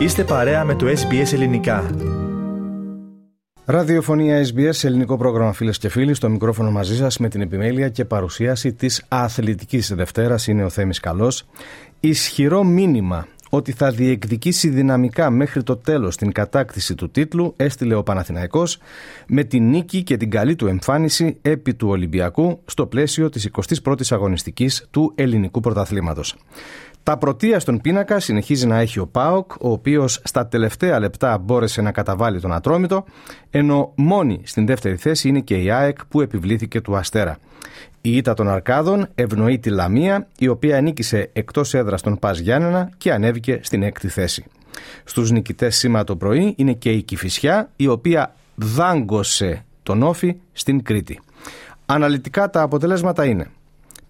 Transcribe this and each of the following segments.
Είστε παρέα με το SBS Ελληνικά. Ραδιοφωνία SBS, ελληνικό πρόγραμμα φίλες και φίλοι. Στο μικρόφωνο μαζί σας με την επιμέλεια και παρουσίαση της Αθλητικής Δευτέρας είναι ο Θέμης Καλός. Ισχυρό μήνυμα ότι θα διεκδικήσει δυναμικά μέχρι το τέλος την κατάκτηση του τίτλου έστειλε ο Παναθηναϊκός με την νίκη και την καλή του εμφάνιση επί του Ολυμπιακού στο πλαίσιο της 21ης αγωνιστικής του ελληνικού πρωταθλήματος. Τα πρωτεία στον πίνακα συνεχίζει να έχει ο Πάοκ, ο οποίος στα τελευταία λεπτά μπόρεσε να καταβάλει τον Ατρόμητο, ενώ μόνη στην δεύτερη θέση είναι και η ΑΕΚ που επιβλήθηκε του Αστέρα. Η ήττα των Αρκάδων ευνοεί τη Λαμία, η οποία νίκησε εκτός έδρας τον Πας Γιάννενα και ανέβηκε στην έκτη θέση. Στους νικητές σήμερα το πρωί είναι και η Κυφυσιά, η οποία δάγκωσε τον Όφη στην Κρήτη. Αναλυτικά τα αποτελέσματα είναι.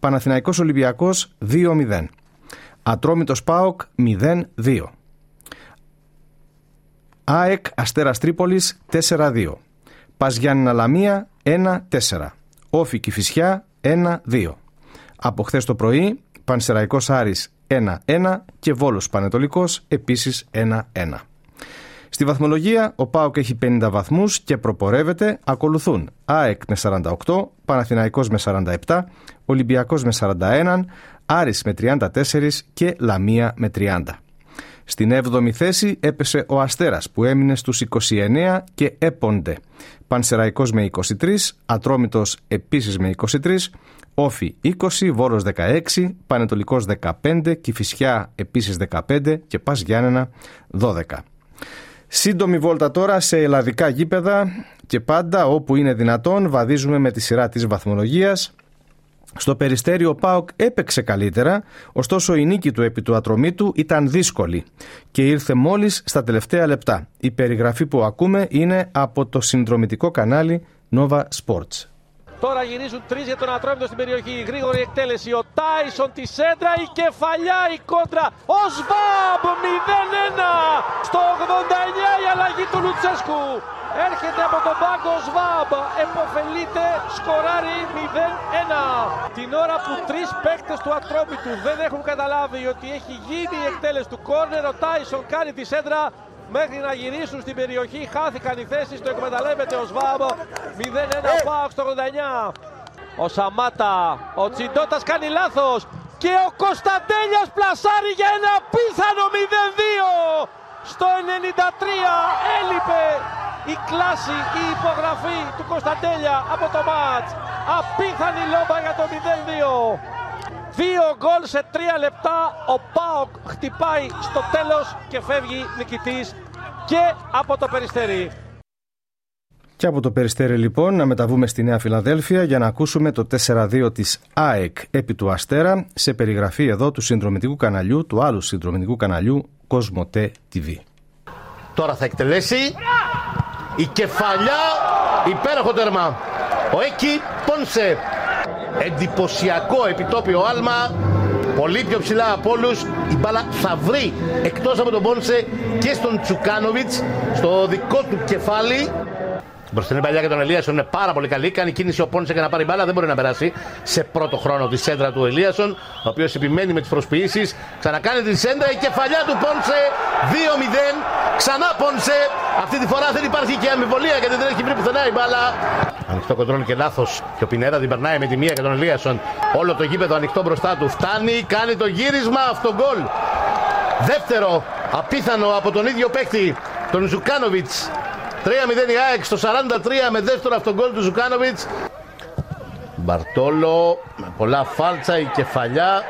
Παναθηναϊκός Ολυμπιακός 2-0 Ατρόμητος ΠΑΟΚ 0-2 ΑΕΚ Αστέρας Τρίπολης 4-2 Πας Γιάννηνα Λαμία 1-4 Όφη Κηφισιά 1-2 Από χθες το πρωί Πανσεραϊκός Άρης 1-1 και Βόλος Πανετολικός επίσης 1-1 Στη βαθμολογία ο ΠΑΟΚ έχει 50 βαθμούς και προπορεύεται ακολουθούν ΑΕΚ με 48, Παναθηναϊκός με 47, Ολυμπιακός με 41, Άρης με 34 και Λαμία με 30. Στην 7η θέση έπεσε ο Αστέρας που έμεινε στους 29 και έπονται. Πανσεραϊκός με 23, Ατρόμητος επίσης με 23, Όφη 20, Βόρος 16, Πανετολικός 15, Κηφισιά επίσης 15 και Πας Γιάννενα 12. Σύντομη βόλτα τώρα σε ελλαδικά γήπεδα και πάντα όπου είναι δυνατόν βαδίζουμε με τη σειρά της βαθμολογίας στο περιστέριο ΠΑΟΚ έπαιξε καλύτερα, ωστόσο η νίκη του επί του ατρωμίτου ήταν δύσκολη και ήρθε μόλις στα τελευταία λεπτά. Η περιγραφή που ακούμε είναι από το συνδρομητικό κανάλι Nova Sports. Τώρα γυρίζουν τρεις για τον Ατρόμητο στην περιοχή. Η γρήγορη εκτέλεση. Ο Τάισον τη σέντρα. Η κεφαλιά, η κόντρα. Ο Σβάμπ 0-1. Στο 89 η αλλαγή του Λουτσέσκου. Έρχεται από τον πάγκο Σβάμπ. Εποφελείται. Σκοράρει 0-1. Την ώρα που τρεις παίκτες του Ατρόμητου δεν έχουν καταλάβει ότι έχει γίνει η εκτέλεση του κόρνερ. Ο Τάισον κάνει τη σέντρα μέχρι να γυρίσουν στην περιοχή. Χάθηκαν οι θέσεις, το εκμεταλλεύεται ο Σβάμπ. 0-1 Πάοκ στο 89. Ο Σαμάτα, ο Τσιντότα κάνει λάθος. Και ο Κωνσταντέλιας πλασάρει για ένα πίθανο 0-2. Στο 93 έλειπε η κλάση, η υπογραφή του Κωνσταντέλια από το μάτς. Απίθανη λόμπα για το 0-2. Δύο γκολ σε τρία λεπτά. Ο Πάοκ χτυπάει στο τέλος και φεύγει νικητής και από το Περιστέρι. Και από το Περιστέρι λοιπόν να μεταβούμε στη Νέα Φιλαδέλφια για να ακούσουμε το 4-2 της ΑΕΚ επί του Αστέρα σε περιγραφή εδώ του συνδρομητικού καναλιού, του άλλου συνδρομητικού καναλιού Κοσμοτέ TV. Τώρα θα εκτελέσει η κεφαλιά υπέροχο τέρμα. Ο Έκη Πόνσε εντυπωσιακό επιτόπιο άλμα πολύ πιο ψηλά από όλους. Η μπάλα θα βρει εκτός από τον Πόνσε και στον Τσουκάνοβιτς στο δικό του κεφάλι Μπροστινή παλιά για τον Ελίασον είναι πάρα πολύ καλή. Κάνει κίνηση ο Πόνσε για να πάρει μπάλα. Δεν μπορεί να περάσει σε πρώτο χρόνο τη σέντρα του Ελίασον, ο οποίος επιμένει με τις προσποιήσεις. Ξανακάνει τη σέντρα. Η κεφαλιά του Πόνσε 2-0. Ξανά Πόνσε. Αυτή τη φορά δεν υπάρχει και αμφιβολία γιατί δεν έχει βρει πουθενά η μπάλα. Ανοιχτό κοντρόλ και λάθος. Και ο Πινέρα την περνάει με τη μία για τον Ελίασον. Όλο το γήπεδο ανοιχτό μπροστά του. Φτάνει, κάνει το γύρισμα. Αυτογκόλ. Δεύτερο απίθανο από τον ίδιο παίκτη, τον Ζουκάνοβιτς. 3-0 η ΑΕΚ στο 43 με δεύτερο αυτογκόλ του Ζουκάνοβιτς. Μπαρτόλο με πολλά φάλτσα, η κεφαλιά.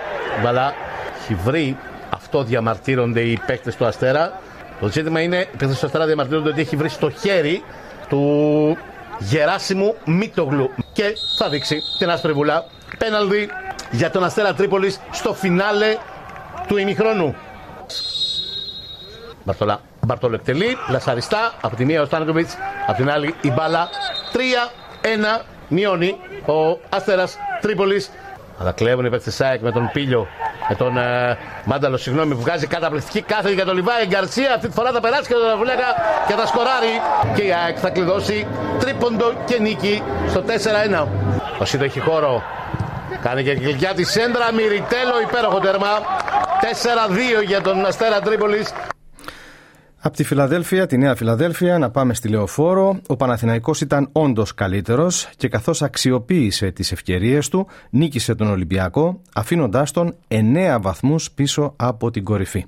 Μπαλά έχει βρει. Αυτό διαμαρτύρονται οι παίκτες του Αστέρα. Το ζήτημα είναι, οι παίκτες του Αστέρα διαμαρτύρονται ότι έχει βρει στο χέρι του Γεράσιμου Μίτογλου. Και θα δείξει την άσπρη βουλά. Πέναλδι για τον Αστέρα Τρίπολης στο φινάλε του ημιχρόνου. Μπαρτολά Μπαρτόλο εκτελεί, λασαριστά, από τη μία ο Στάνκοβιτς, από την άλλη η μπάλα 3-1 μειώνει ο Αστέρας Τρίπολης. Αλλά κλέβουν οι παίκτες ΣΑΕΚ με τον Πίλιο, με τον ε, Μάνταλο, συγγνώμη, που βγάζει καταπληκτική κάθετη για τον Λιβάη Γκαρσία. Αυτή τη φορά θα περάσει και τον Αβουλέκα και θα σκοράρει. Και η ΑΕΚ θα κλειδώσει τρίποντο και νίκη στο 4-1. Ο Σίδο έχει χώρο. Κάνει και κλειδιά τη σέντρα. Μυριτέλο υπέροχο τέρμα. 4-2 για τον Αστέρα Τρίπολης. Από τη Φιλαδέλφια, τη Νέα Φιλαδέλφια, να πάμε στη Λεωφόρο. Ο Παναθηναϊκός ήταν όντως καλύτερος και καθώς αξιοποίησε τις ευκαιρίες του, νίκησε τον Ολυμπιακό, αφήνοντάς τον 9 βαθμούς πίσω από την κορυφή.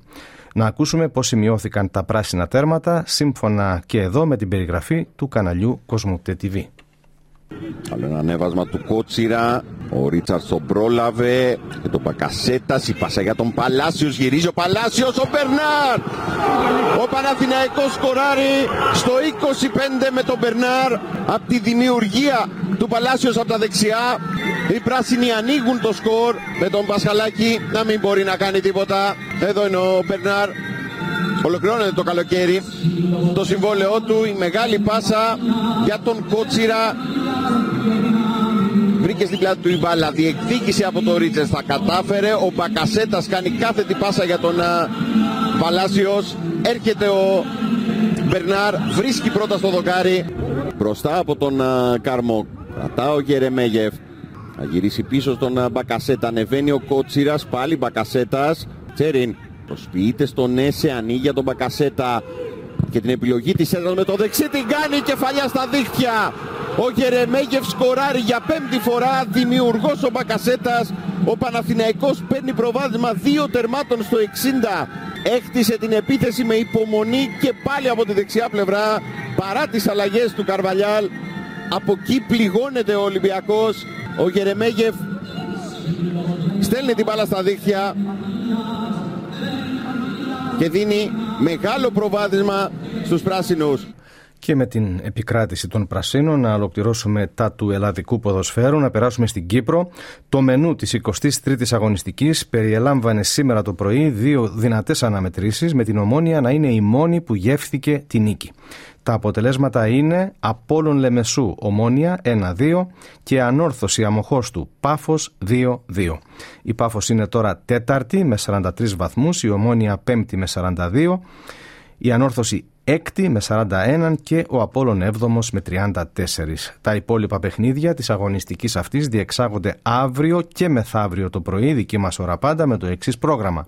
Να ακούσουμε πώς σημειώθηκαν τα πράσινα τέρματα, σύμφωνα και εδώ με την περιγραφή του καναλιού Κοσμοτέ TV. Άλλο ένα ανέβασμα του Κότσιρα. Ο Ρίτσαρτς τον πρόλαβε. Και τον Πακασέτα. Η πάσα για τον Παλάσιος. Γυρίζει ο Παλάσιος. Ο Μπερνάρ. Ο Παναθηναϊκός σκοράρει στο 25 με τον Μπερνάρ. Από τη δημιουργία του Παλάσιος από τα δεξιά. Οι πράσινοι ανοίγουν το σκορ με τον Πασχαλάκη να μην μπορεί να κάνει τίποτα. Εδώ είναι ο Μπερνάρ. Ολοκληρώνεται το καλοκαίρι. Το συμβόλαιό του, η μεγάλη πάσα για τον Κότσιρα. Βρήκε στην πλάτη του η μπάλα, διεκδίκησε από το Ρίτσες, θα κατάφερε. Ο Μπακασέτας κάνει κάθετη πάσα για τον Παλάσιος. Έρχεται ο Μπερνάρ, βρίσκει πρώτα στο δοκάρι. Μπροστά από τον Κάρμο. Κρατά ο Γερεμέγεφ. Θα γυρίσει πίσω στον Μπακασέτα. Ανεβαίνει ο Κότσιρας, πάλι Μπακασέτας. Τσέριν Προσποιείται στον Έσε, ανοίγει για τον Μπακασέτα και την επιλογή της έδρας με το δεξί την κάνει κεφαλιά στα δίχτυα. Ο Γερεμέγεφ σκοράρει για πέμπτη φορά, δημιουργός ο Μπακασέτας. Ο Παναθηναϊκός παίρνει προβάδισμα δύο τερμάτων στο 60. Έκτισε την επίθεση με υπομονή και πάλι από τη δεξιά πλευρά παρά τις αλλαγές του Καρβαλιάλ. Από εκεί πληγώνεται ο Ολυμπιακός. Ο Γερεμέγεφ στέλνει την μπάλα στα δίχτυα και δίνει μεγάλο προβάδισμα στους πράσινους. Και με την επικράτηση των Πρασίνων να ολοκληρώσουμε τα του ελλαδικού ποδοσφαίρου, να περάσουμε στην Κύπρο. Το μενού της 23ης αγωνιστικής περιελάμβανε σήμερα το πρωί δύο δυνατές αναμετρήσεις με την ομόνια να είναι η μόνη που γεύθηκε τη νίκη. Τα αποτελέσματα είναι Απόλλων Λεμεσού Ομόνια 1-2 και Ανόρθωση Αμοχώς του Πάφος 2-2. Η Πάφος είναι τώρα τέταρτη με 43 βαθμούς, η Ομόνια πέμπτη με 42, η Ανόρθωση έκτη με 41 και ο Απόλλων έβδομος με 34. Τα υπόλοιπα παιχνίδια της αγωνιστικής αυτής διεξάγονται αύριο και μεθαύριο το πρωί, δική μας ώρα πάντα, με το εξής πρόγραμμα.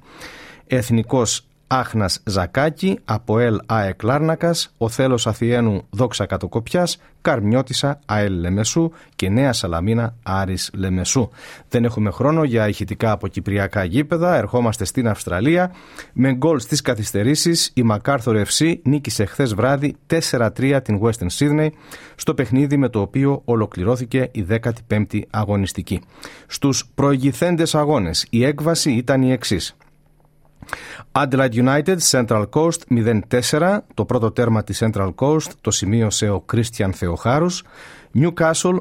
Εθνικός Άχνας Ζακάκη, Αποέλ ΑΕΚ Λάρνακας, Ο Θέλος Αθιένου Δόξα Κατοκοπιάς, Καρμιώτησα ΑΕΛ Λεμεσού και Νέα Σαλαμίνα Άρης Λεμεσού. Δεν έχουμε χρόνο για ηχητικά από κυπριακά γήπεδα, ερχόμαστε στην Αυστραλία. Με γκολ στις καθυστερήσεις η MacArthur FC νίκησε χθες βράδυ 4-3 την Western Sydney στο παιχνίδι με το οποίο ολοκληρώθηκε η 15η αγωνιστική. Στους προηγηθέντες αγώνες η έκβαση ήταν η εξής. Adelaide United Central Coast 0-4. Το πρώτο τέρμα της Central Coast το σημείωσε ο Κρίστιαν Θεοχάρους. Newcastle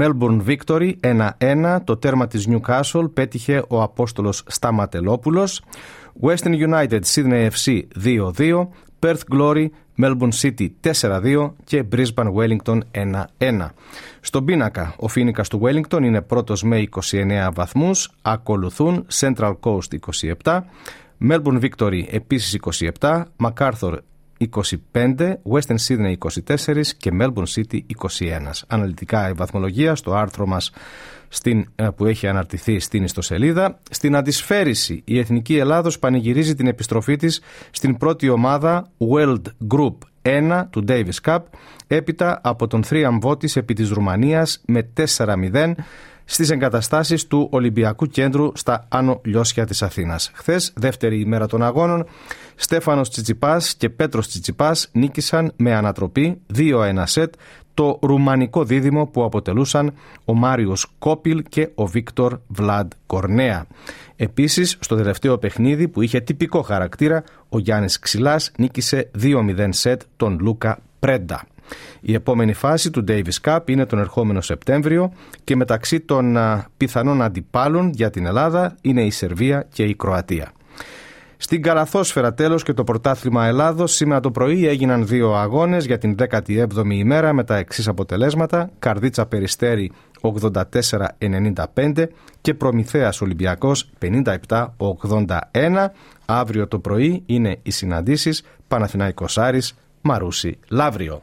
Melbourne Victory 1-1. Το τέρμα της Newcastle πέτυχε ο Απόστολος Σταματελόπουλος. Western United Sydney FC 2-2. Perth Glory Melbourne City 4-2 και Brisbane Wellington 1-1. Στον πίνακα, ο Φίνικας του Wellington είναι πρώτος με 29 βαθμούς, ακολουθούν Central Coast 27, Melbourne Victory επίσης 27, MacArthur 25, Western Sydney 24 και Melbourne City 21. Αναλυτικά η βαθμολογία στο άρθρο μας στην, ε, που έχει αναρτηθεί στην ιστοσελίδα. Στην αντισφαίριση η Εθνική Ελλάδος πανηγυρίζει την επιστροφή της στην πρώτη ομάδα World Group 1 του Davis Cup έπειτα από τον θρίαμβό της επί της Ρουμανίας με 4-0 στις εγκαταστάσεις του Ολυμπιακού Κέντρου στα Άνω Λιώσια της Αθήνας. Χθες, δεύτερη ημέρα των αγώνων, Στέφανος Τσιτσιπάς και Πέτρος Τσιτσιπάς νίκησαν με ανατροπή 2-1 σετ το ρουμανικό δίδυμο που αποτελούσαν ο Μάριος Κόπιλ και ο Βίκτορ Βλάντ Κορνέα. Επίσης, στο τελευταίο παιχνίδι που είχε τυπικό χαρακτήρα, ο Γιάννης Ξυλάς νίκησε 2-0 σετ τον Λούκα Πρέντα. Η επόμενη φάση του Davis Cup είναι τον ερχόμενο Σεπτέμβριο και μεταξύ των πιθανών αντιπάλων για την Ελλάδα είναι η Σερβία και η Κροατία. Στην Καλαθόσφαιρα τέλος και το πρωτάθλημα Ελλάδος σήμερα το πρωί έγιναν δύο αγώνες για την 17η ημέρα με τα εξής αποτελέσματα. Καρδίτσα Περιστέρη 84-95 και Προμηθέας Ολυμπιακός 57-81 Αύριο το πρωί είναι οι συναντήσεις Παναθηναϊκός Άρης Μαρούσι Λαύριο